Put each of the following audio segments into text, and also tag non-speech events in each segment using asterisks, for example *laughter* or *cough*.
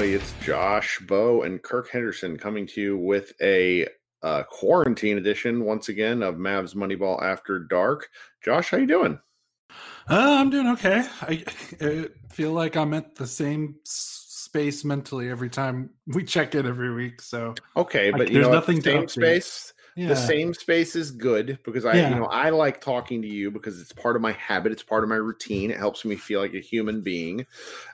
Everybody. It's Josh, Bowe, and Kirk Henderson coming to you with a uh, quarantine edition once again of Mavs Moneyball After Dark. Josh, how you doing? Uh, I'm doing okay. I, *laughs* I feel like I'm at the same space mentally every time we check in every week. So okay, but you there's know, nothing same to update. space. Yeah. The same space is good because I, Yeah. you know, I like talking to you because it's part of my habit. It's part of my routine. It helps me feel like a human being,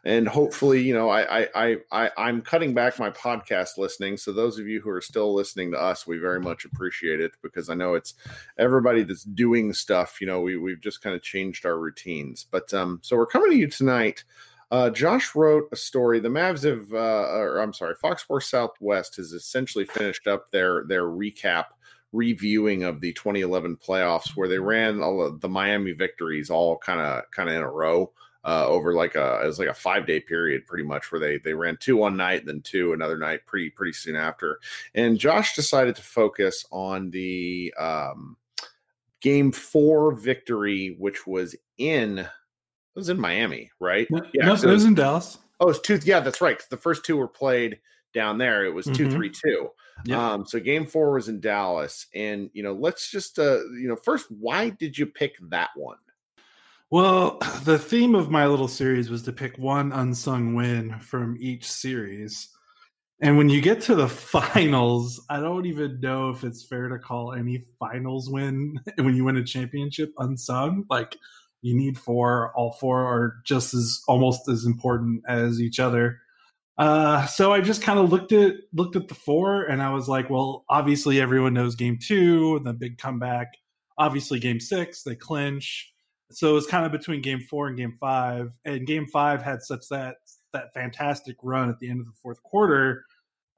and hopefully, you know, I, I, I, I I'm cutting back my podcast listening. So those of you who are still listening to us, we very much appreciate it because I know it's everybody that's doing stuff. You know, we we've just kind of changed our routines. But um, so we're coming to you tonight. Uh, Josh wrote a story. The Mavs have, uh, or I'm sorry, Fox Sports Southwest has essentially finished up their their recap reviewing of the 2011 playoffs, where they ran all the Miami victories all kind of kind of in a row uh, over like a it was like a five day period, pretty much, where they they ran two one night, then two another night, pretty pretty soon after. And Josh decided to focus on the um, game four victory, which was in it was in Miami, right? No, Yeah, no, so- it was in Dallas. Oh, it's two. Yeah, that's right the first two were played down there. It was two Mhm. three. Yeah. Um, so game four was in Dallas, and you know, let's just uh, you know, first, why did you pick that one? Well, *sighs* the theme of my little series was to pick one unsung win from each series. And when you get to the *laughs* finals, I don't even know if it's fair to call any finals win *laughs* when you win a championship unsung. Like you need four, all four are just as almost as important as each other. Uh, so I just kind of looked at looked at the four, and I was like, well, obviously everyone knows game two, the big comeback. Obviously, game six, they clinch. So it was kind of between game four and game five, and game five had such that that fantastic run at the end of the fourth quarter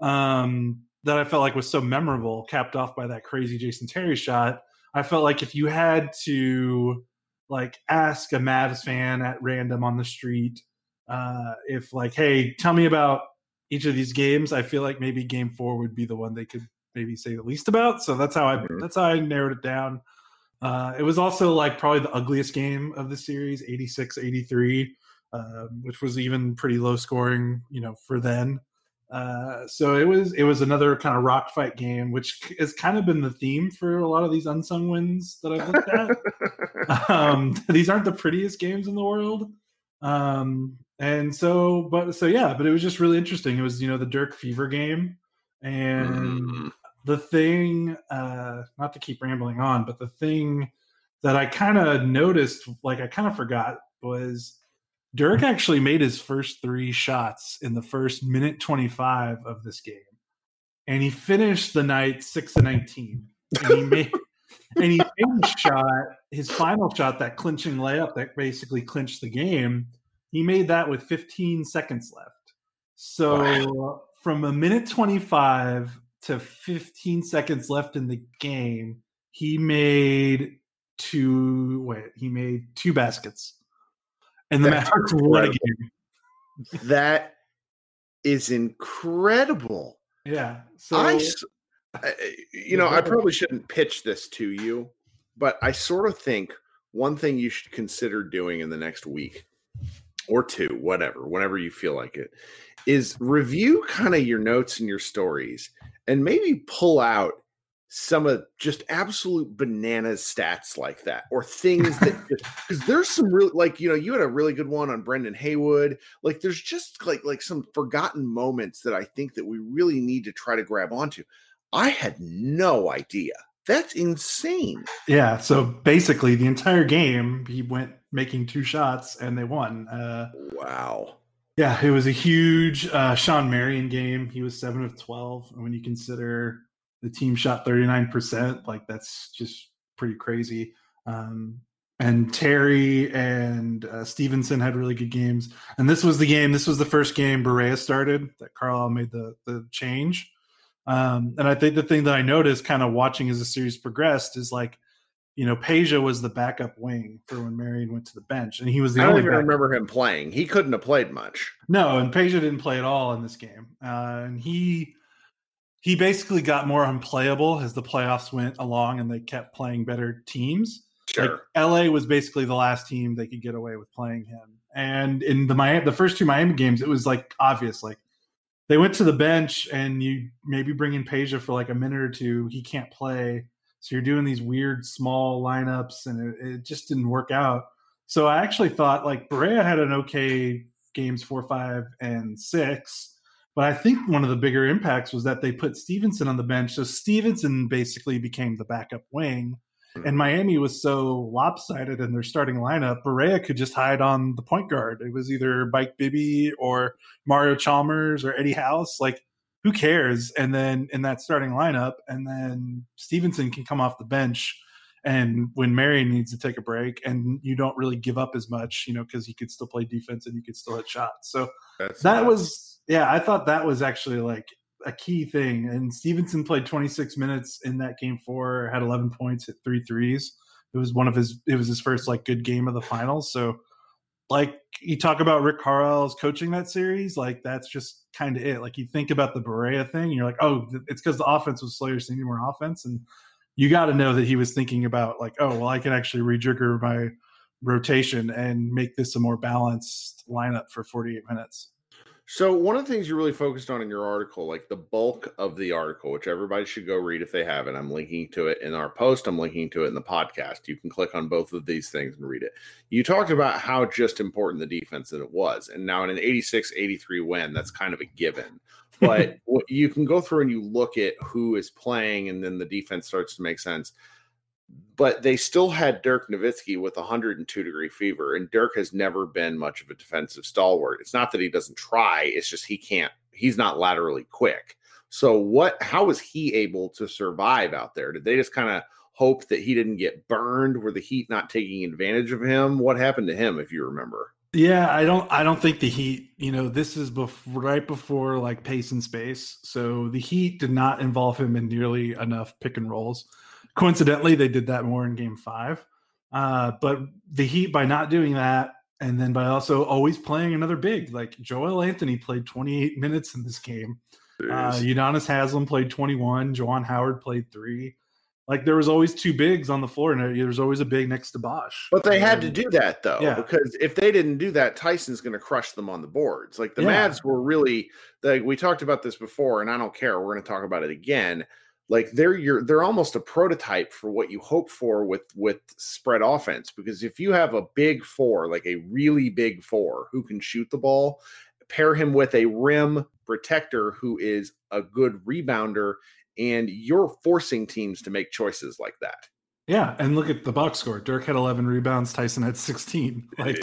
um, that I felt like was so memorable, capped off by that crazy Jason Terry shot. I felt like if you had to like ask a Mavs fan at random on the street uh, if like, hey, tell me about each of these games, I feel like maybe game four would be the one they could maybe say the least about. So that's how I Mhm. that's how I narrowed it down. Uh, it was also like probably the ugliest game of the series, 86 83, um, which was even pretty low scoring, you know, for then. Uh, so it was it was another kind of rock fight game, which has kind of been the theme for a lot of these unsung wins that I've looked at *laughs* um, *laughs* these aren't the prettiest games in the world. Um, and so, but so yeah, but it was just really interesting. It was you know the Dirk Fever game, and Mm. the thing, uh, not to keep rambling on, but the thing that I kind of noticed, like I kind of forgot, was Dirk actually made his first three shots in the first minute 25 of this game. And he finished the night 6 to 19. And he made *laughs* and he made shot, his final shot, that clinching layup that basically clinched the game. He made that with 15 seconds left. So wow. from a minute 25 to 15 seconds left in the game, he made two wait, he made two baskets. And the Mavericks won a game. That is incredible. Yeah. So I, you know, I probably shouldn't pitch this to you, but I sort of think one thing you should consider doing in the next week or two, whatever, whenever you feel like it, is review kind of your notes and your stories and maybe pull out some of just absolute bananas stats like that or things that *laughs* because there's some real like you know you had a really good one on Brendan Haywood like there's just like like some forgotten moments that I think that we really need to try to grab onto. I had no idea. That's insane. Yeah so basically the entire game he went making two shots and they won uh wow yeah it was a huge uh Shawn Marion game he was 7 of 12 and when you consider the team shot 39%. Like that's just pretty crazy. Um, and Terry and uh, Stevenson had really good games. And this was the game. This was the first game Barea started that Carlisle made the the change. Um, and I think the thing that I noticed, kind of watching as the series progressed, is like, you know, Peja was the backup wing for when Marion went to the bench, and he was the I only. I don't even remember him playing. He couldn't have played much. No, and Peja didn't play at all in this game, uh, and he he basically got more unplayable as the playoffs went along and they kept playing better teams. Sure. Like LA was basically the last team they could get away with playing him. And in the Miami, the first two Miami games, it was like obvious, like they went to the bench and you maybe bring in Peja for like a minute or two. He can't play. So you're doing these weird small lineups and it, it just didn't work out. So I actually thought like Barea had an okay games four, five, and six but I think one of the bigger impacts was that they put Stevenson on the bench. So Stevenson basically became the backup wing. And mm-hmm. Miami was so lopsided in their starting lineup, Barea could just hide on the point guard. It was either Mike Bibby or Mario Chalmers or Eddie House. Like, who cares? And then in that starting lineup, and then Stevenson can come off the bench. And when Marion needs to take a break, and you don't really give up as much, you know, because he could still play defense and you could still hit shots. So That's that nice. was yeah, I thought that was actually like a key thing. And Stevenson played 26 minutes in that game four, had 11 points, hit three threes. It was one of his. It was his first like good game of the finals. So, like you talk about Rick Carlisle's coaching that series, like that's just kind of it. Like you think about the Barea thing, you're like, oh, it's because the offense was slow. You're seeing more offense, and you got to know that he was thinking about like, oh, well, I can actually rejigger my rotation and make this a more balanced lineup for 48 minutes. So one of the things you really focused on in your article, like the bulk of the article, which everybody should go read if they haven't. I'm linking to it in our post. I'm linking to it in the podcast. You can click on both of these things and read it. You talked about how just important the defense that it was. And now in an 86-83 win, that's kind of a given. *laughs* But you can go through and you look at who is playing and then the defense starts to make sense but they still had Dirk Nowitzki with 102 degree fever, and Dirk has never been much of a defensive stalwart. It's not that he doesn't try; it's just he can't. He's not laterally quick. So what? How was he able to survive out there? Did they just kind of hope that he didn't get burned? Were the Heat not taking advantage of him? What happened to him, if you remember? Yeah, I don't. I don't think the Heat. You know, this is before, right before like pace and space. So the Heat did not involve him in nearly enough pick and rolls. Coincidentally, they did that more in game five. Uh, but the Heat, by not doing that, and then by also always playing another big, like Joel Anthony played 28 minutes in this game. Uh, Udonis Haslem played 21. Juwan Howard played three. Like there was always two bigs on the floor, and there was always a big next to Bosh. But they had to do that though, yeah. because if they didn't do that, Tyson's going to crush them on the boards. Like the yeah. Mavs were really like we talked about this before, and I don't care. We're going to talk about it again like they're your they're almost a prototype for what you hope for with with spread offense because if you have a big four like a really big four who can shoot the ball pair him with a rim protector who is a good rebounder and you're forcing teams to make choices like that. Yeah and look at the box score. Dirk had 11 rebounds tyson had 16 like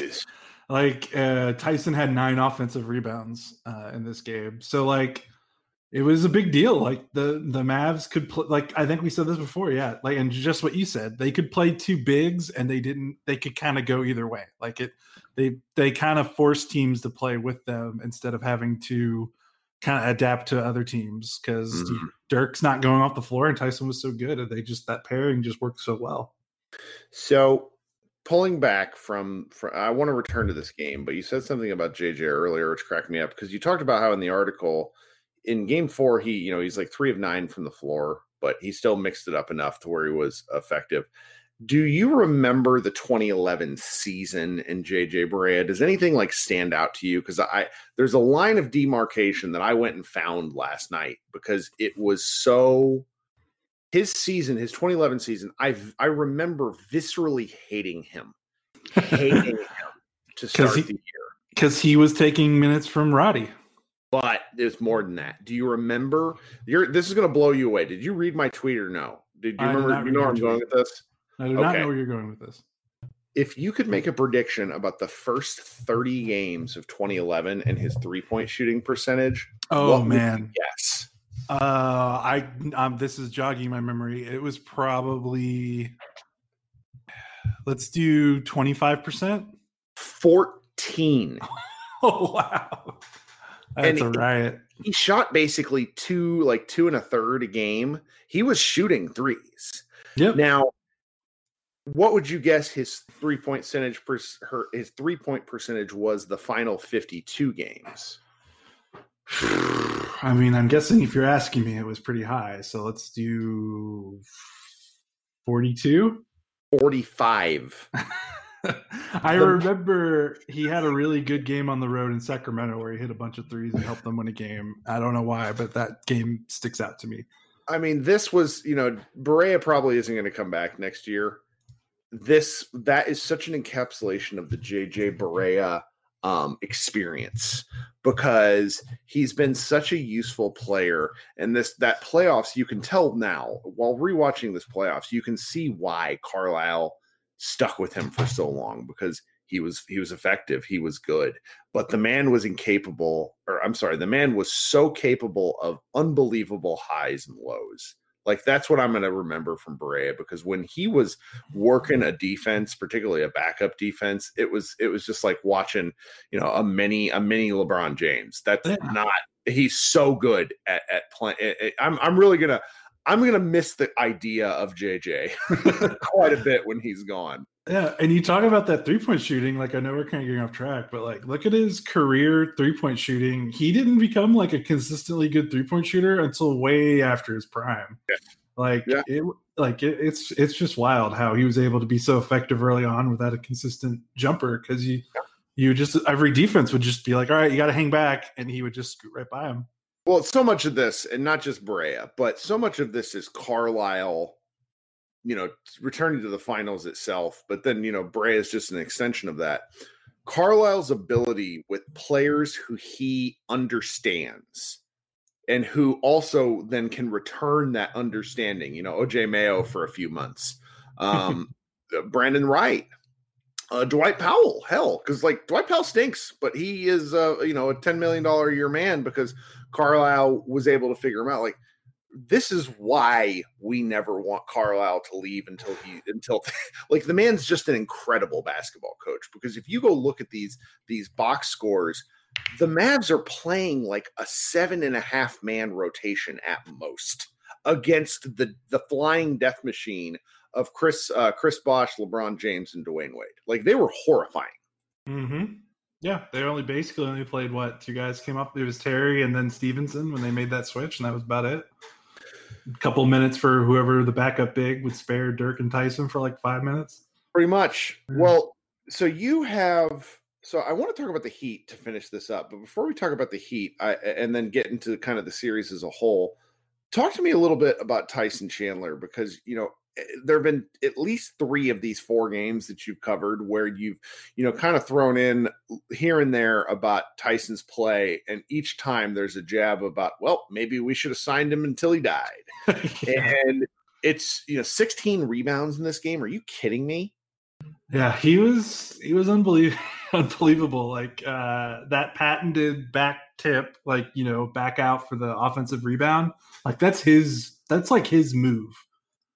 Like uh, Tyson had nine offensive rebounds uh, in this game, so like it was a big deal. Like the the Mavs could play. Like I think we said this before, yeah. Like and just what you said, they could play two bigs, and they didn't. They could kind of go either way. Like it, they they kind of forced teams to play with them instead of having to kind of adapt to other teams because mm-hmm. Dirk's not going off the floor and Tyson was so good, and they just that pairing just worked so well. So pulling back from, from I want to return to this game, but you said something about JJ earlier, which cracked me up because you talked about how in the article in game four, he, you know, he's like three of nine from the floor, but he still mixed it up enough to where he was effective. Do you remember the 2011 season in JJ Barea? Does anything like stand out to you? Because I there's a line of demarcation that I went and found last night because it was so his season, his 2011 season, I I remember viscerally hating him, hating *laughs* him to start he, the year because he was taking minutes from Roddy. But there's more than that. Do you remember? You're this is going to blow you away. Did you read my tweet or no? Did you remember? You know where I'm going with this? I do okay. not know where you're going with this. If you could make a prediction about the first 30 games of 2011 and his three point shooting percentage, oh man, yes. Uh, I um, this is jogging my memory. It was probably let's do 25 percent. 14. *laughs* oh wow. That's and a riot. He, he shot basically two, like two and a third a game. He was shooting threes. Yep. Now, what would you guess his three point percentage per, her, his three point percentage was the final 52 games? *sighs* I mean, I'm guessing if you're asking me, it was pretty high. So let's do 42, 45. *laughs* I remember he had a really good game on the road in Sacramento where he hit a bunch of threes and helped them win a game. I don't know why, but that game sticks out to me. I mean, this was, you know, Barea probably isn't going to come back next year. This that is such an encapsulation of the JJ Barea um, experience because he's been such a useful player. And this that playoffs, you can tell now while rewatching this playoffs, you can see why Carlisle stuck with him for so long because he was he was effective he was good but the man was incapable or i'm sorry the man was so capable of unbelievable highs and lows. Like that's what i'm going to remember from Barea because when he was working a defense particularly a backup defense it was it was just like watching you know a mini a mini lebron james. That's yeah. not he's so good at at playing eh, eh, i'm i'm really going to I'm gonna miss the idea of JJ *laughs* quite a bit when he's gone. Yeah, and you talk about that three point shooting. Like I know we're kind of getting off track, but like look at his career three point shooting. He didn't become like a consistently good three point shooter until way after his prime. Yeah. Like yeah. it, like it, it's it's just wild how he was able to be so effective early on without a consistent jumper because you yeah. you just every defense would just be like, all right, you got to hang back, and he would just scoot right by him. Well, so much of this, and not just Barea, but so much of this is Carlisle, you know, returning to the finals itself. But then, you know, Barea is just an extension of that. Carlisle's ability with players who he understands and who also then can return that understanding. You know, OJ Mayo for a few months, um, *laughs* Brandon Wright, uh, Dwight Powell, hell, because like Dwight Powell stinks, but he is, uh, you know, a ten million dollar a year man because Carlisle was able to figure him out. Like this is why we never want Carlisle to leave until he until *laughs* like the man's just an incredible basketball coach because if you go look at these these box scores, the Mavs are playing like a seven and a half man rotation at most against the the flying death machine of Chris uh, Chris Bosh, LeBron James, and Dwyane Wade. Like they were horrifying. Mm-hmm. Yeah, they only basically only played what two guys came up. It was Terry and then Stevenson when they made that switch, and that was about it. A couple minutes for whoever the backup big would spare Dirk and Tyson for like five minutes. Pretty much. Well, so you have. So I want to talk about the Heat to finish this up, but before we talk about the Heat, I, and then get into kind of the series as a whole, talk to me a little bit about Tyson Chandler because you know there have been at least three of these four games that you've covered where you've you know kind of thrown in here and there about Tyson's play and each time there's a jab about well maybe we should have signed him until he died *laughs* yeah. and it's you know 16 rebounds in this game are you kidding me Yeah, he was he was unbelievable. *laughs* unbelievable. Like uh, that patented back tip, like you know, back out for the offensive rebound. Like that's his. That's like his move.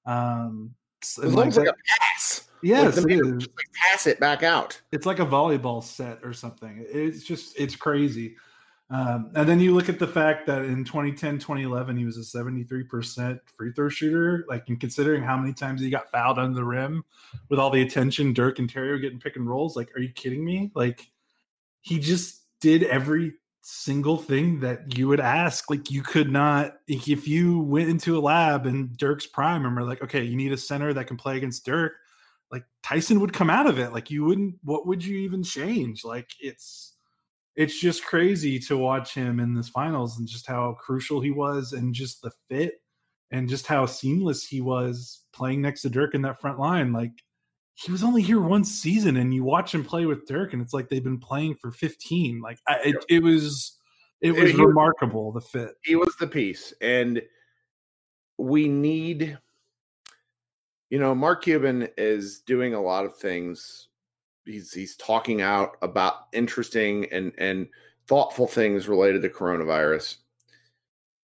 Um, it looks like, like, a pass. Yes, like it is. pass it back out. It's like a volleyball set or something. It's just it's crazy. Um, and then you look at the fact that in 2010, 2011, he was a 73% free throw shooter. Like, in considering how many times he got fouled under the rim with all the attention, Dirk and Terry were getting pick and rolls. Like, are you kidding me? Like, he just did every single thing that you would ask. Like, you could not, if you went into a lab and Dirk's prime and were like, okay, you need a center that can play against Dirk, like, Tyson would come out of it. Like, you wouldn't, what would you even change? Like, it's, it's just crazy to watch him in this finals and just how crucial he was and just the fit and just how seamless he was playing next to Dirk in that front line. Like he was only here one season and you watch him play with Dirk and it's like they've been playing for 15. Like I, it, it was it was he, remarkable the fit. He was the piece and we need you know Mark Cuban is doing a lot of things he's he's talking out about interesting and and thoughtful things related to coronavirus.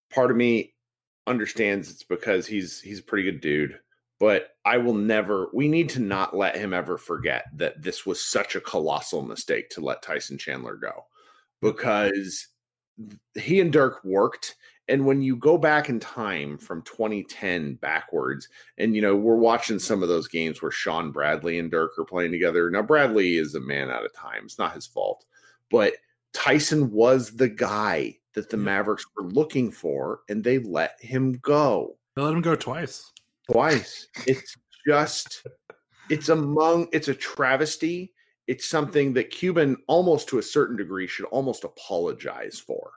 Part of me understands it's because he's he's a pretty good dude, but I will never we need to not let him ever forget that this was such a colossal mistake to let Tyson Chandler go because he and Dirk worked and when you go back in time from 2010 backwards, and you know, we're watching some of those games where Shawn Bradley and Dirk are playing together. Now, Bradley is a man out of time, it's not his fault, but Tyson was the guy that the Mavericks were looking for, and they let him go. They let him go twice. Twice. It's just, it's among, it's a travesty. It's something that Cuban, almost to a certain degree, should almost apologize for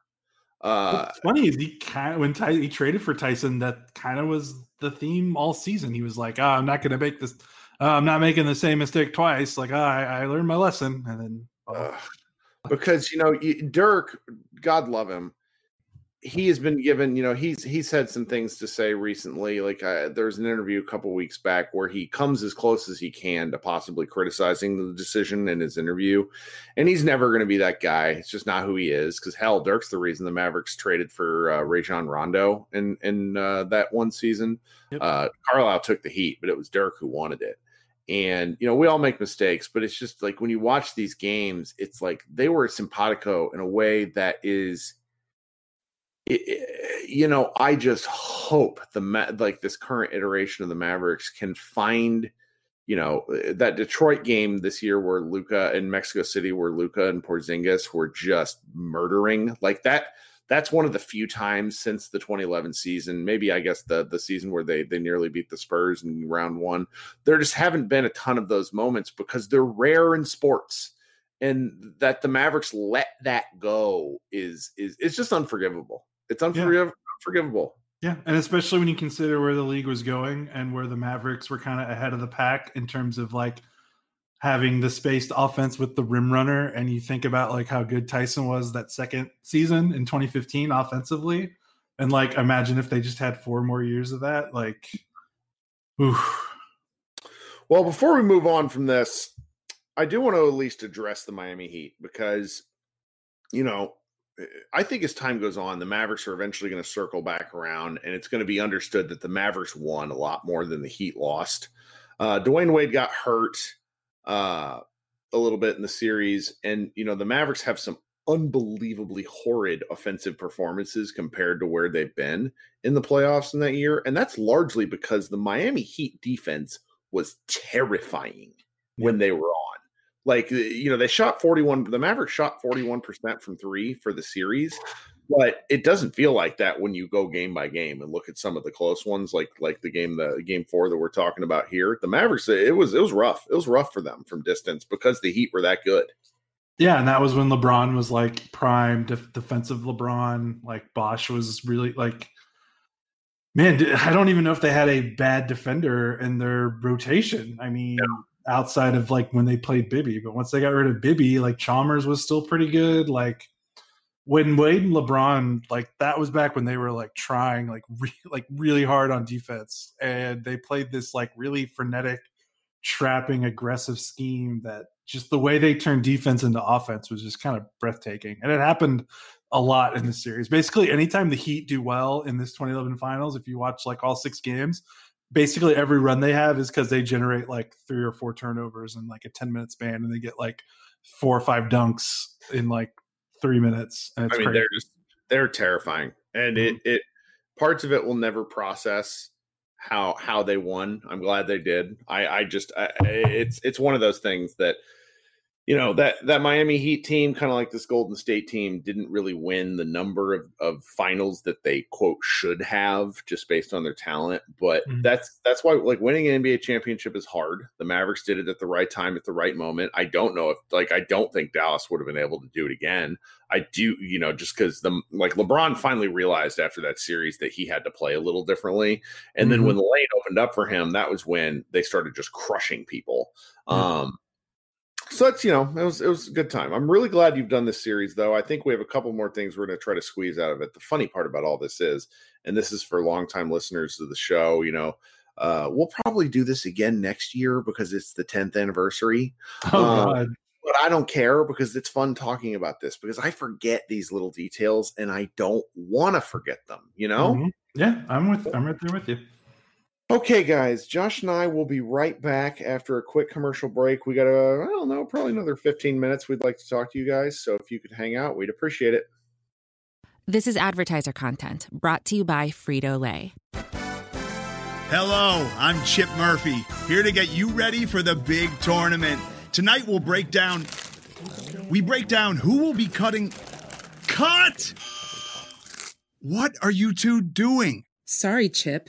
uh, What's funny is he kind of when Ty, he traded for Tyson, that kind of was the theme all season. He was like, oh, "I'm not going to make this. Uh, I'm not making the same mistake twice. Like, oh, I, I learned my lesson." And then, uh, because you know, Dirk, God love him, he has been given you know he's he's had some things to say recently like uh, there's an interview a couple weeks back where he comes as close as he can to possibly criticizing the decision in his interview and he's never going to be that guy. It's just not who he is because hell dirk's the reason the mavericks traded for uh, rajon rondo in in uh, that one season. Yep. uh, carlisle took the heat but it was dirk who wanted it. And you know we all make mistakes but it's just like when you watch these games it's like they were simpatico in a way that is it, you know, I just hope the like this current iteration of the Mavericks can find, you know, uh, that Detroit game this year where Luka in Mexico City, where Luka and Porzingis were just murdering like that. That's one of the few times since the 2011 season, maybe I guess the the season where they they nearly beat the Spurs in round one. There just haven't been a ton of those moments because they're rare in sports and that the Mavericks let that go is is it's just unforgivable. It's unforgiv- yeah. unforgivable. Yeah, and especially when you consider where the league was going and where the Mavericks were kind of ahead of the pack in terms of like having the spaced offense with the rim runner, and you think about like how good Tyson was that second season in 2015 offensively, and like imagine if they just had four more years of that, like, oof. Well, before we move on from this, I do want to at least address the Miami Heat because, you know, I think as time goes on, the Mavericks are eventually going to circle back around, and it's going to be understood that the Mavericks won a lot more than the Heat lost. Uh, Dwyane Wade got hurt uh, a little bit in the series, and you know the Mavericks have some unbelievably horrid offensive performances compared to where they've been in the playoffs in that year, and that's largely because the Miami Heat defense was terrifying when they were on. Like eh, you know, they shot 41. The Mavericks shot 41% from three for the series, but it doesn't feel like that when you go game by game and look at some of the close ones, like like the game the game four that we're talking about here. The Mavericks, eh, it was it was rough. It was rough for them from distance because the Heat were that good. Yeah, and that was when LeBron was like prime def- defensive LeBron. Like Bosh was really like, man, I don't even know if they had a bad defender in their rotation. I mean, yeah outside of like when they played Bibby. But once they got rid of Bibby, like Chalmers was still pretty good. Like when Wade and LeBron, like that was back when they were like trying like *laughs* re- like really hard on defense, and they played this like really frenetic trapping, aggressive scheme that just the way they turned defense into offense was just kind of breathtaking. And it happened a lot in the series. Basically, anytime the Heat do well in this 2011 finals, if you watch like all six games, basically every run they have is because they generate like three or four turnovers in like a 10 minute span and they get like four or five dunks in like three minutes. And it's I mean, crazy. they're just they're terrifying, and Mm-hmm. it it parts of it will never process how how they won. I'm glad they did. I I just I, it's it's one of those things that you know that that Miami Heat team, kind of like this Golden State team, didn't really win the number of, of finals that they quote should have just based on their talent. But Mhm. that's that's why like winning an NBA championship is hard. The Mavericks did it at the right time at the right moment. I don't know if like I don't think Dallas would have been able to do it again. I do, you know, just because the like LeBron finally realized after that series that he had to play a little differently, and then Mhm. when the lane opened up for him, that was when they started just crushing people. Mhm. Um, so it's you know it was it was a good time. I'm really glad you've done this series though. I think we have a couple more things we're going to try to squeeze out of it. The funny part about all this is, and this is for longtime listeners of the show, you know. Uh, we'll probably do this again next year because it's the 10th anniversary *laughs* oh, uh, God. but I don't care because it's fun talking about this because I forget these little details and I don't want to forget them, you know? Mhm. Yeah, I'm with I'm right there with you. Okay, guys, Josh and I will be right back after a quick commercial break. We got a, I don't know, probably another 15 minutes. We'd like to talk to you guys. So if you could hang out, we'd appreciate it. This is advertiser content brought to you by Frito Lay. Hello, I'm Chip Murphy, here to get you ready for the big tournament. Tonight we'll break down we break down who will be cutting Cut! What are you two doing? Sorry, Chip.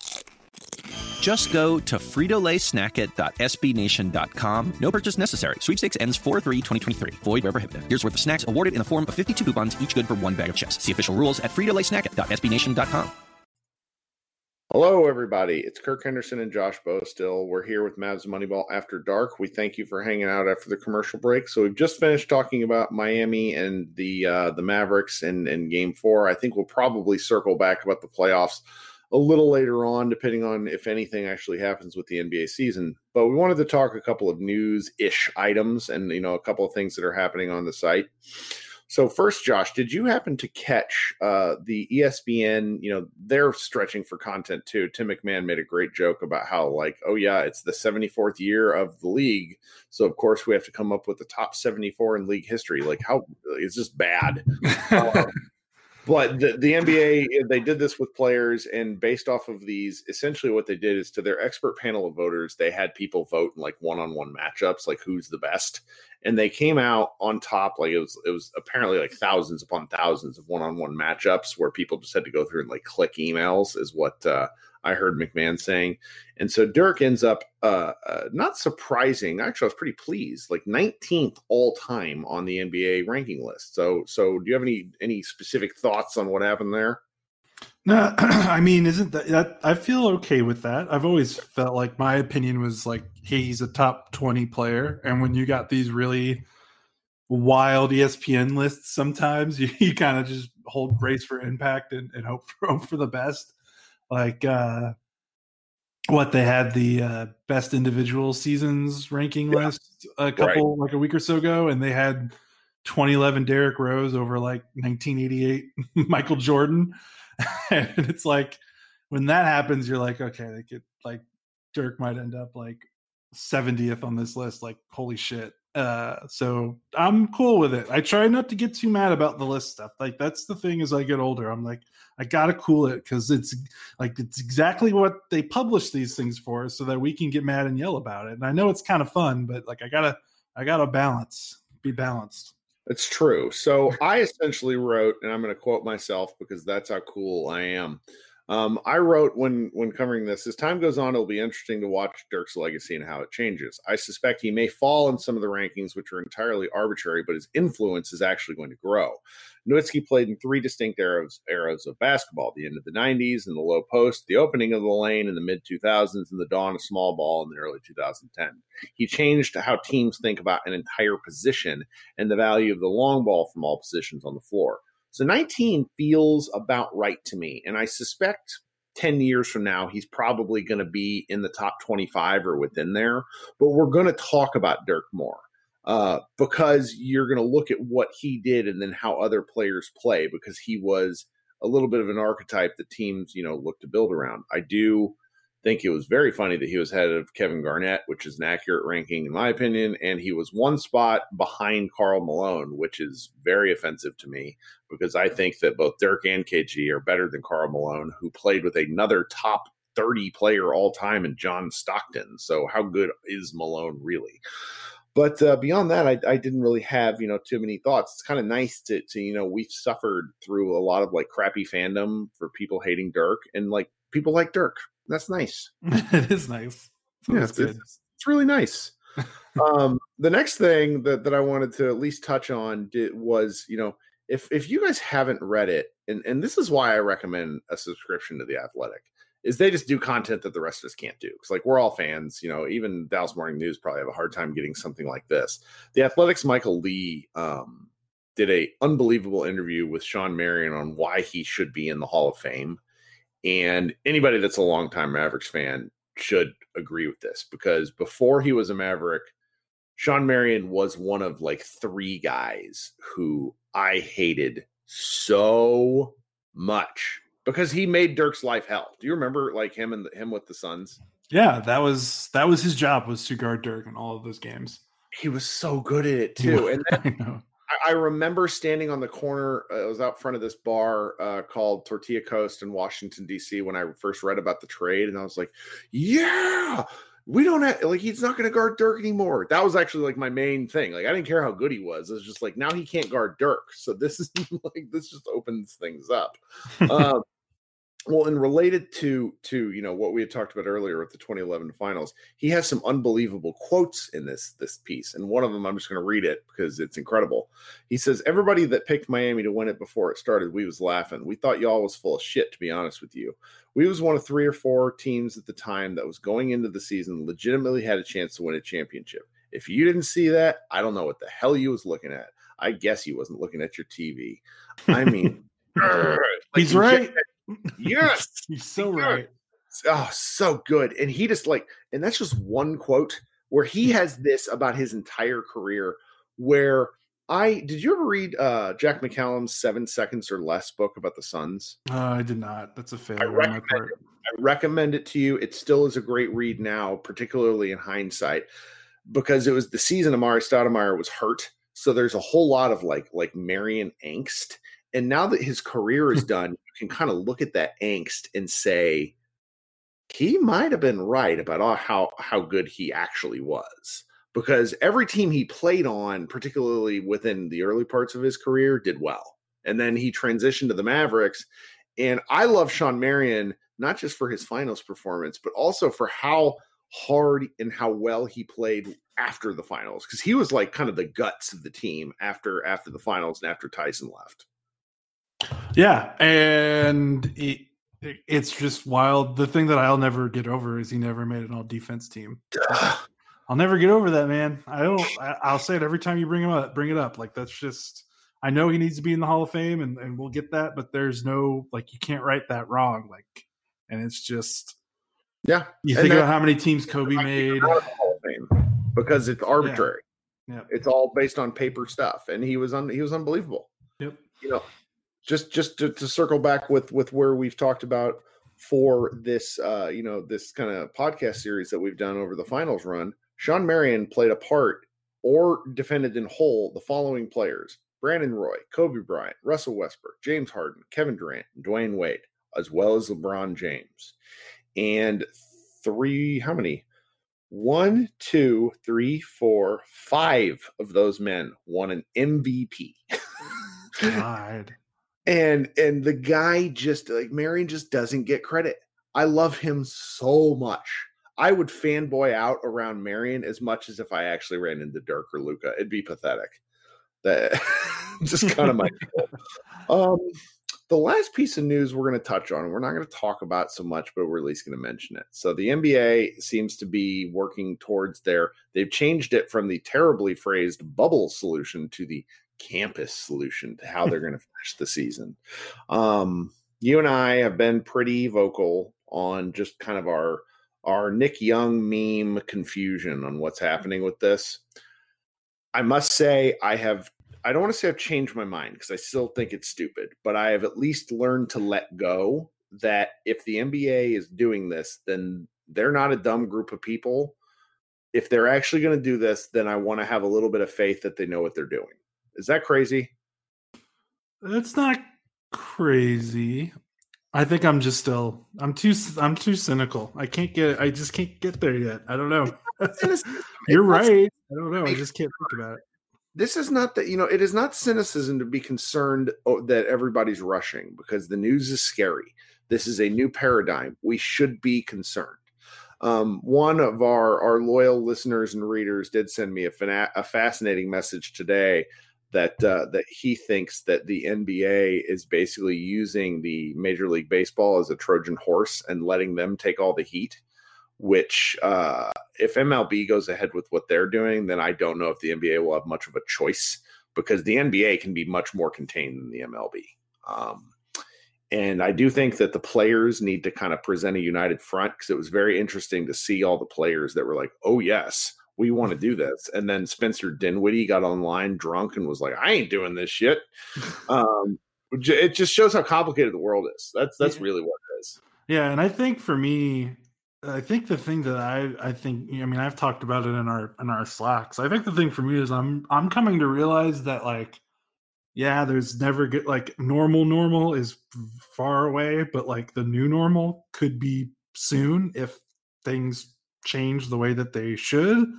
Just go to fritolaysnackit.sbnation.com. No purchase necessary. Sweepstakes ends 4-3-2023. Void where prohibited. Here's worth of snacks awarded in the form of 52 coupons, each good for one bag of chips. See official rules at fritolaysnackit.sbnation.com. Hello, everybody. It's Kirk Henderson and Josh Bowe still. We're here with Mavs Moneyball After Dark. We thank you for hanging out after the commercial break. So we've just finished talking about Miami and the uh, the Mavericks and, and Game Four. I think we'll probably circle back about the playoffs a little later on, depending on if anything actually happens with the NBA season. But we wanted to talk a couple of news ish items and you know a couple of things that are happening on the site. So first, Josh, did you happen to catch uh, the ESPN? You know, they're stretching for content too. Tim McMahon made a great joke about how, like, oh yeah, it's the 74th year of the league, so of course we have to come up with the top 74 in league history. Like, how it's just bad. *laughs* Um, but the, the NBA, they did this with players, and based off of these, essentially what they did is to their expert panel of voters, they had people vote in like one-on-one matchups, like who's the best, and they came out on top. Like it was, it was apparently like thousands upon thousands of one-on-one matchups where people just had to go through and like click emails, is what uh, I heard McMahon saying. And so Dirk ends up uh, uh, not surprising. Actually, I was pretty pleased. Like 19th all time on the NBA ranking list. So, so do you have any any specific thoughts on what happened there? No, *clears throat* I mean, isn't that, that I feel okay with that. I've always felt like my opinion was like, hey, he's a top 20 player. And when you got these really wild ESPN lists, sometimes *laughs* you, you kind of just hold brace for impact and, and hope, for, hope for the best. Like, uh, what they had the uh, best individual seasons ranking Yeah. list a couple like a week or so ago, and they had 2011 Derrick Rose over like 1988 *laughs* Michael Jordan, *laughs* and it's like when that happens, you're like, okay, they could like Dirk might end up like 70th on this list. Like, holy shit. Uh, so I'm cool with it. I try not to get too mad about the list stuff. Like that's the thing as I get older. I'm like, I gotta cool it because it's like it's exactly what they publish these things for, so that we can get mad and yell about it. And I know it's kind of fun, but like I gotta I gotta balance, be balanced. It's true. So *laughs* I essentially wrote, and I'm going to quote myself because that's how cool I am. Um, I wrote when when covering this, as time goes on, it'll be interesting to watch Dirk's legacy and how it changes. I suspect he may fall in some of the rankings, which are entirely arbitrary, but his influence is actually going to grow. Nowitzki played in three distinct eras, eras of basketball the end of the 90s and the low post, the opening of the lane in the mid 2000s, and the dawn of small ball in the early 2010. He changed how teams think about an entire position and the value of the long ball from all positions on the floor. So 19 feels about right to me. And I suspect 10 years from now, he's probably going to be in the top 25 or within there. But we're going to talk about Dirk more uh, because you're going to look at what he did and then how other players play because he was a little bit of an archetype that teams, you know, look to build around. I do think it was very funny that he was ahead of Kevin Garnett, which is an accurate ranking in my opinion, and he was one spot behind Karl Malone, which is very offensive to me because I think that both Dirk and KG are better than Karl Malone, who played with another top 30 player all time in John Stockton. So how good is Malone really? But uh, beyond that, I, I, didn't really have you know too many thoughts. It's kind of nice to, to you know we've suffered through a lot of like crappy fandom for people hating Dirk, and like people like Dirk. That's nice. *laughs* it is nice. So yeah, it's, it's, it's, really nice. *laughs* um, the next thing that, that I wanted to at least touch on did, was, you know, if if you guys haven't read it, and, and this is why I recommend a subscription to the Athletic, is they just do content that the rest of us can't do. Because like we're all fans, you know, even Dallas Morning News probably have a hard time getting something like this. The Athletics Michael Lee um, did a unbelievable interview with Shawn Marion on why he should be in the Hall of Fame and anybody that's a longtime Mavericks fan should agree with this because before he was a Maverick, Shawn Marion was one of like three guys who I hated so much because he made Dirk's life hell. Do you remember like him and the, him with the Suns? Yeah, that was that was his job was to guard Dirk in all of those games. He was so good at it too. And *laughs* then I remember standing on the corner. Uh, I was out front of this bar uh, called Tortilla Coast in Washington D.C. when I first read about the trade, and I was like, "Yeah, we don't have like he's not going to guard Dirk anymore." That was actually like my main thing. Like I didn't care how good he was. It was just like now he can't guard Dirk, so this *laughs* is like this just opens things up. *laughs* Um, well and related to to you know what we had talked about earlier with the 2011 finals he has some unbelievable quotes in this this piece and one of them i'm just going to read it because it's incredible. He says everybody that picked miami to win it before it started we was laughing. We thought y'all was full of shit to be honest with you. We was one of three or four teams at the time that was going into the season legitimately had a chance to win a championship. If you didn't see that i don't know what the hell you was looking at. I guess you wasn't looking at your tv i mean *laughs* like he's right yes, *laughs* he's so right. Oh, so good. And he just like, and that's just one quote where he mm. has this about his entire career. Where I did you ever read uh Jack McCallum's Seven Seconds or Less book about the Suns? Uh, I did not. That's a failure. I recommend, it. I recommend it to you. It still is a great read now, particularly in hindsight, because it was the season Amar'e Stoudemire was hurt. So there's a whole lot of like like Marion angst and now that his career is *laughs* done, you can kind of look at that angst and say he might have been right about how how good he actually was because every team he played on, particularly within the early parts of his career, did well. And then he transitioned to the Mavericks. And I love Shawn Marion not just for his finals performance, but also for how hard and how well he played after the finals because he was like kind of the guts of the team after after the finals and after Tyson left. Yeah, and it, it's just wild. The thing that I'll never get over is he never made an all defense team. *sighs* I'll never get over that, man. I don't. I, will say it every time you bring him up. Bring it up. Like that's just. I know he needs to be in the Hall of Fame, and, and we'll get that. But there's no like you can't write that wrong. Like, and it's just. Yeah, you think about how many teams Kobe made. because it's arbitrary. Yeah. yeah. It's all based on paper stuff, and he was un, he was unbelievable. Yep. You know, just just to, to circle back with with where we've talked about for this uh you know this kind of podcast series that we've done over the finals run Shawn marion played a part or defended in whole the following players brandon roy kobe bryant russell westbrook james harden kevin durant Dwyane wade as well as lebron james and three how many One, two, three, four, five of those men won an MVP. *laughs* God. And and the guy just like Marion just doesn't get credit. I love him so much. I would fanboy out around Marion as much as if I actually ran into Dirk or Luka. It'd be pathetic. That *laughs* just kind of my. *laughs* Um, the last piece of news we're going to touch on, we're not going to talk about so much, but we're at least going to mention it. So the NBA seems to be working towards their, they've changed it from the terribly phrased bubble solution to the campus solution to how they're going to finish the season. Um, you and I have been pretty vocal on just kind of our our Nick Young meme confusion on what's happening with this. I must say I have I don't want to say I've changed my mind because I still think it's stupid, but I have at least learned to let go that if the NBA is doing this, then they're not a dumb group of people. If they're actually going to do this, then I want to have a little bit of faith that they know what they're doing. Is that crazy? That's not crazy. I think I'm just still I'm too I'm too cynical. I can't get I just can't get there yet. I don't know. *laughs* You're right. I don't know. I just can't think about it. This is not that you know. It is not cynicism to be concerned that everybody's rushing because the news is scary. This is a new paradigm. We should be concerned. Um, one of our our loyal listeners and readers did send me a, fana- a fascinating message today that uh, that he thinks that the NBA is basically using the Major League Baseball as a Trojan horse and letting them take all the heat. Which, uh, if MLB goes ahead with what they're doing, then I don't know if the NBA will have much of a choice because the NBA can be much more contained than the MLB. Um, and I do think that the players need to kind of present a united front because it was very interesting to see all the players that were like, "Oh yes, we want to do this. And then Spencer Dinwiddie got online drunk and was like, I ain't doing this shit. *laughs* um, it just shows how complicated the world is. That's that's yeah. really what it is. Yeah, and I think for me, I think the thing that I I think I mean I've talked about it in our in our slacks. I think the thing for me is I'm I'm coming to realize that like yeah, there's never get like normal normal is far away, but like the new normal could be soon if things change the way that they should.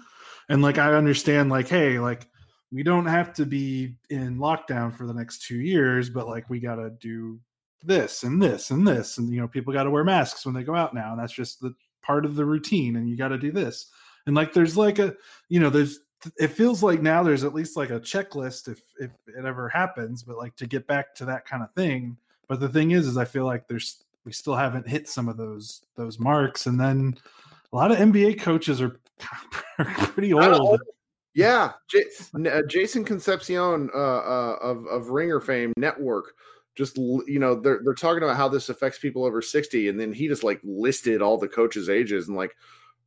And like I understand like hey, like we don't have to be in lockdown for the next 2 years, but like we got to do this and this and this and you know people got to wear masks when they go out now and that's just the part of the routine and you got to do this. And like there's like a you know there's it feels like now there's at least like a checklist if if it ever happens but like to get back to that kind of thing but the thing is is i feel like there's we still haven't hit some of those those marks and then a lot of NBA coaches are *laughs* pretty old. Yeah, J- *laughs* uh, Jason Concepcion uh, uh, of of Ringer fame network just you know they're they're talking about how this affects people over 60 and then he just like listed all the coaches ages and like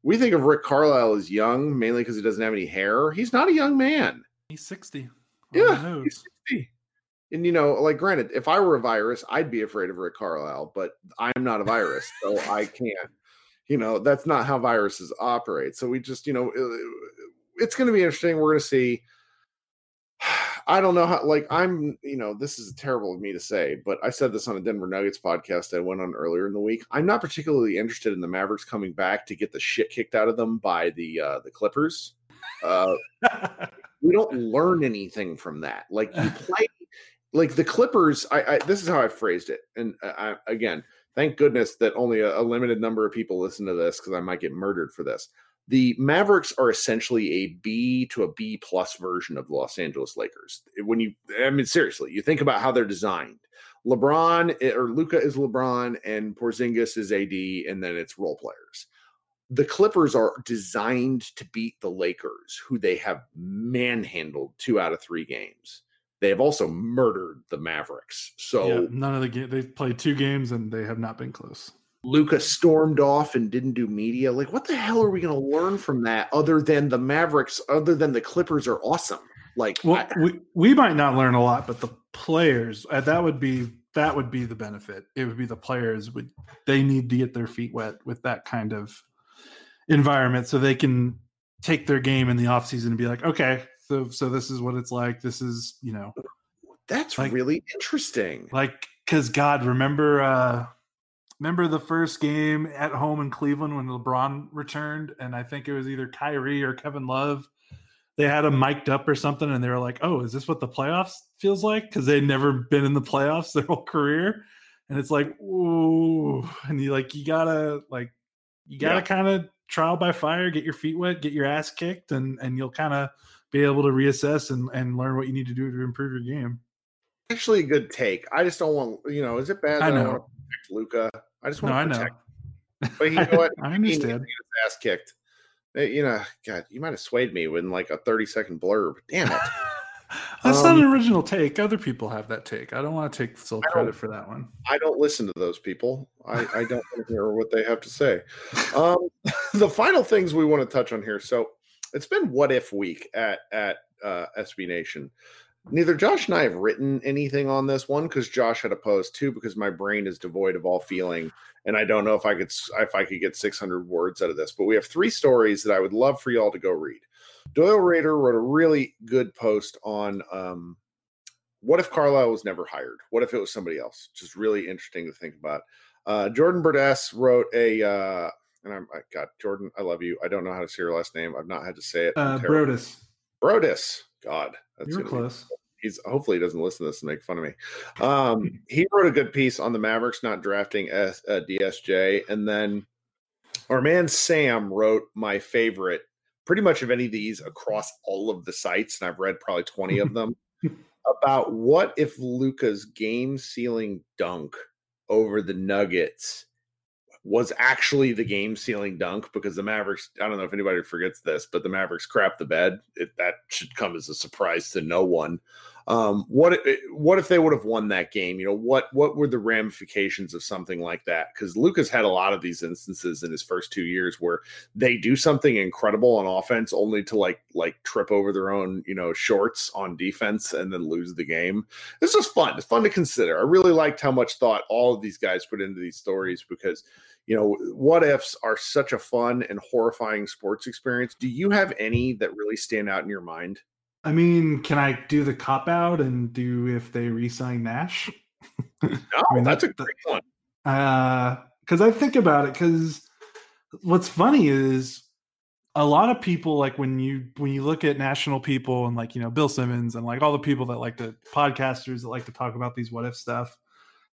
we think of Rick Carlisle as young mainly because he doesn't have any hair. He's not a young man. He's 60 yeah he's 60 and you know like granted if i were a virus i'd be afraid of rick carlisle but i'm not a virus so i can't you know that's not how viruses operate. So we just you know it's going to be interesting we're going to see. *sighs* I don't know how like i'm you know this is terrible of me to say but i said this on a denver nuggets podcast i went on earlier in the week. I'm not particularly interested in the mavericks coming back to get the shit kicked out of them by the uh the clippers. Uh *laughs* we don't learn anything from that. Like you *laughs* play like the clippers i, I this is how i phrased it and uh, I, again thank goodness that only a, a limited number of people listen to this because I might get murdered for this. The Mavericks are essentially a B to a B plus version of the Los Angeles Lakers. When you, I mean, seriously, you think about how they're designed. LeBron eh, or Luka is LeBron and Porzingis is AD, and then it's role players. The Clippers are designed to beat the Lakers, who they have manhandled two out of three games they have also murdered the Mavericks. So yeah, none of the game they've played two games and they have not been close. Luka stormed off and didn't do media. Like, what the hell are we going to learn from that? Other than the Mavericks, other than the Clippers are awesome. Like, well, I, we we might not learn a lot, but the players uh, that would be that would be the benefit. It would be the players would they need to get their feet wet with that kind of environment so they can take their game in the offseason and be like, okay, so so this is what it's like this is you know that's like, really interesting like because god remember uh remember the first game at home in Cleveland when LeBron returned, and I think it was either Kyrie or Kevin Love. They had him mic'd up or something, and they were like, "Oh, is this what the playoffs feels like?" Because they'd never been in the playoffs *laughs* their whole career, and it's like, ooh, and you like you gotta like you gotta Yeah. kind of trial by fire, get your feet wet, get your ass kicked, and and you'll kind of be able to reassess and and learn what you need to do to improve your game. Actually, a good take. I just don't want you know. Is it bad? I that I know. want to protect Luka. I just No, want I to know. protect. But you know what? *laughs* I He understand. get his ass kicked. Uh, You know, God, you might have swayed me with like a thirty second blurb. Damn it. *laughs* That's not Um, an original take. Other people have that take. I don't want to take full credit for that one. I don't listen to those people. I, I don't *laughs* hear what they have to say. Um, the final things we want to touch on here. So it's been what if week at at uh, SB Nation. Neither Josh and I have written anything on this one because Josh had a post. Two because my brain is devoid of all feeling, and I don't know if I could if I could get 600 words out of this. But we have three stories that I would love for y'all to go read. Doyle Rader wrote a really good post on um, what if Carlisle was never hired? What if it was somebody else? Just really interesting to think about. Uh, Jordan Burdess wrote a, uh, and I'm, I got Jordan. I love you. I don't know how to say your last name. I've not had to say it. Uh. Brodus, Brodus. God, that's you were gonna be- close. He's hopefully he doesn't listen to this and make fun of me. Um, he wrote a good piece on the Mavericks not drafting S, uh, DSJ, and then our man Sam wrote my favorite, pretty much of any of these across all of the sites, and I've read probably twenty of them *laughs* about what if Luka's game sealing dunk over the Nuggets was actually the game sealing dunk because the Mavericks, I don't know if anybody forgets this, but the Mavericks crapped the bed. It, that should come as a surprise to no one. Um, what if, what if they would have won that game? You know, what what were the ramifications of something like that? Because Luka's had a lot of these instances in his first two years where they do something incredible on offense only to like like trip over their own you know shorts on defense and then lose the game this was fun it's fun to consider i really liked how much thought all of these guys put into these stories because you know what ifs are such a fun and horrifying sports experience do you have any that really stand out in your mind I mean, can I do the cop out and do if they re-sign Nash? *laughs* no mean, that's a great one because uh, I think about it. Because what's funny is a lot of people like when you when you look at national people and like you know Bill Simmons and like all the people that like the podcasters that like to talk about these what if stuff.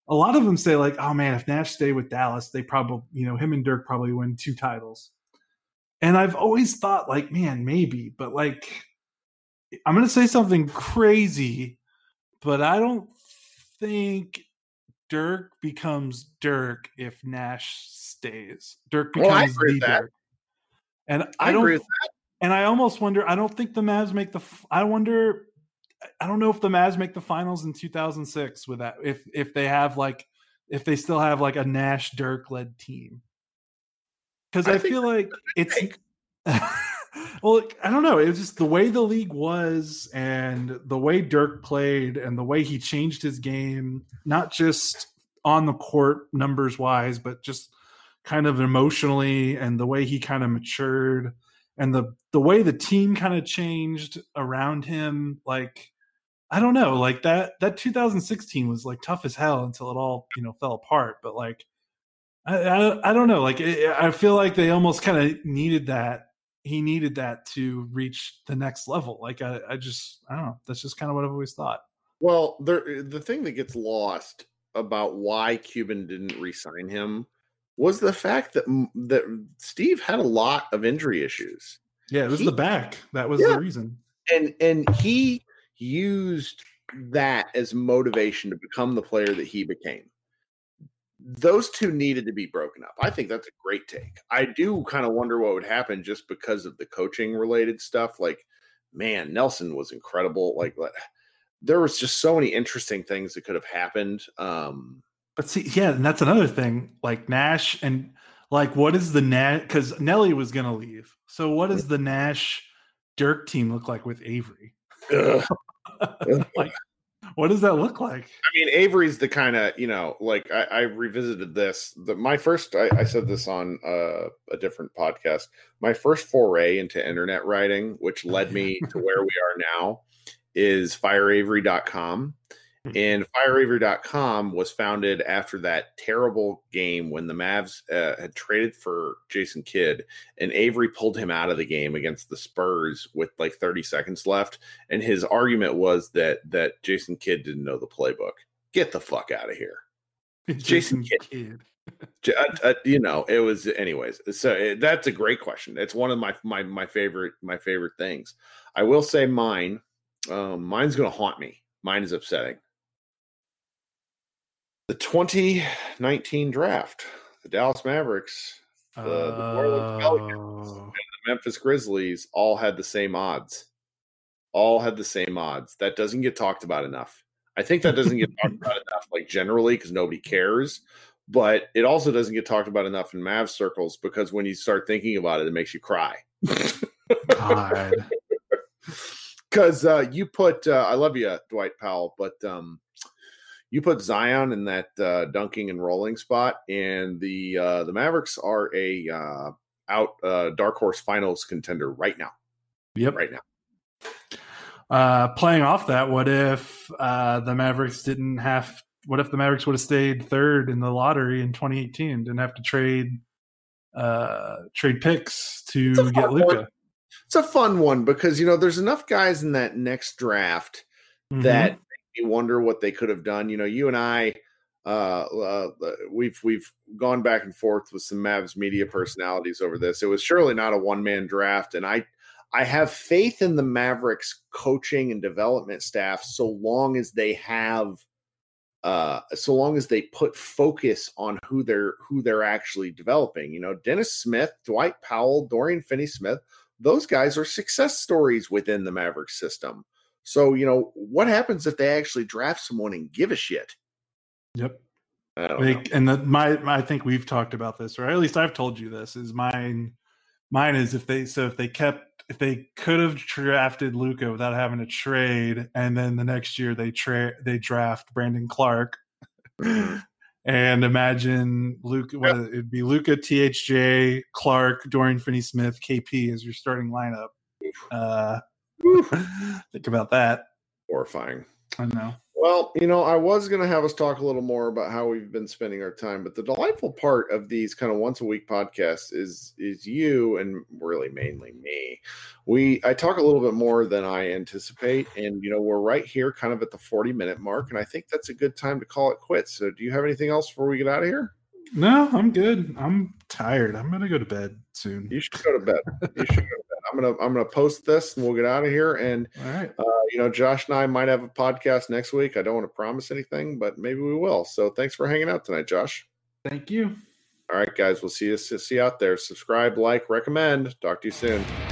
A lot of them say like, "Oh man, if Nash stayed with Dallas, they probably you know him and Dirk probably win two titles." And I've always thought like, man, maybe, but like, I'm gonna say something crazy, but I don't think Dirk becomes Dirk if Nash stays. Dirk Well, I becomes agree the with that. Dirk. And I I, don't agree with and I almost wonder I don't think the Mavs make the I wonder I don't know if the Mavs make the finals in 2006 with that if if they have like if they still have like a Nash Dirk led team. Cuz I I, feel like it's *laughs* well, I don't know. It was just the way the league was and the way Dirk played and the way he changed his game, not just on the court numbers wise, but just kind of emotionally and the way he kind of matured and the the way the team kind of changed around him like I don't know, like that that 2016 was like tough as hell until it all, you know, fell apart, but like I I, I don't know, like it, I feel like they almost kind of needed that he needed that to reach the next level. Like I, I just I don't know. That's just kind of what I've always thought. Well, there, eh, the thing that gets lost about why Cuban didn't re-sign him was the fact that that Steve had a lot of injury issues, Yeah, it was He- the back. That was Yeah. the reason. and and he used that as motivation to become the player that he became. Those two needed to be broken up. I think that's a great take. I do kind of wonder what would happen just because of the coaching related stuff. Like, man, Nelson was incredible. Like, there was just so many interesting things that could have happened. Um, But see, yeah, and that's another thing. Like Nash and like what is the Nash because Nelly was gonna leave. So what does the Nash Dirk team look like with Avery? *laughs* *laughs* like what does that look like? I mean, Avery's the kind of you know, like I, I revisited this. The, my first, I, I said this on uh, a different podcast. My first foray into internet writing, which led *laughs* me to where we are now, is fireavery.com. Mm-hmm. And FireAvery.com was founded after that terrible game when the Mavs uh, had traded for Jason Kidd, and Avery pulled him out of the game against the Spurs with like 30 seconds left. And his argument was that that Jason Kidd didn't know the playbook. Get the fuck out of here, *laughs* Jason, Jason Kidd. Kidd. Uh, uh, you know, it was anyways. So it, that's a great question. It's one of my my my favorite my favorite things. I will say mine. Um, mine's going to haunt me. Mine is upsetting the 2019 draft, the Dallas Mavericks, the, the Pelicans, oh. and the Memphis Grizzlies all had the same odds. All had the same odds. That doesn't get talked about enough. I think that doesn't get *laughs* talked about enough, like generally, because nobody cares. But it also doesn't get talked about enough in Mavs circles because when you start thinking about it, it makes you cry. God. *laughs* Because uh, you put, uh, I love you, Dwight Powell, but um, you put Zion in that uh, dunking and rolling spot, and the uh, the Mavericks are a uh, out uh, dark horse finals contender right now. Yep, right now. Uh, playing off that, what if uh, the Mavericks didn't have? What if the Mavericks would have stayed third in the lottery in 2018? Didn't have to trade uh, trade picks to get Luka. It's a fun one because you know there's enough guys in that next draft mm-hmm. that you wonder what they could have done. You know, you and I, uh, uh, we've we've gone back and forth with some Mavs media personalities over this. It was surely not a one man draft, and I I have faith in the Mavericks coaching and development staff so long as they have uh so long as they put focus on who they're who they're actually developing. You know, Dennis Smith, Dwight Powell, Dorian Finney Smith, those guys are success stories within the Mavericks system. So, you know, what happens if they actually draft someone and give a shit? Yep. Like, and the, my, my, I think we've talked about this, or at least I've told you this. Is mine, mine is if they so if they kept if they could have drafted Luka without having to trade, and then the next year they trade they draft Brandon mm-hmm. *laughs* and imagine what yep. it'd be Luka, THJ, Clarke, Dorian Finney-Smith, KP as your starting lineup. Uh, *laughs* Think about that. Horrifying. I know. Well, you know, I was going to have us talk a little more about how we've been spending our time, but the delightful part of these kind of once a week podcasts is is you and really mainly me. We I talk a little bit more than I anticipate, and you know, we're right here, kind of at the forty minute mark, and I think that's a good time to call it quits. So, do you have anything else before we get out of here? No, I'm good. I'm tired. I'm gonna go to bed soon. You should go to bed. You should go to bed. I'm gonna I'm gonna post this and we'll get out of here. And right, uh, you know, Josh and I might have a podcast next week. I don't want to promise anything, but maybe we will. So thanks for hanging out tonight, Josh. Thank you. All right, guys. We'll see you see you out there. Subscribe, like, recommend. Talk to you soon.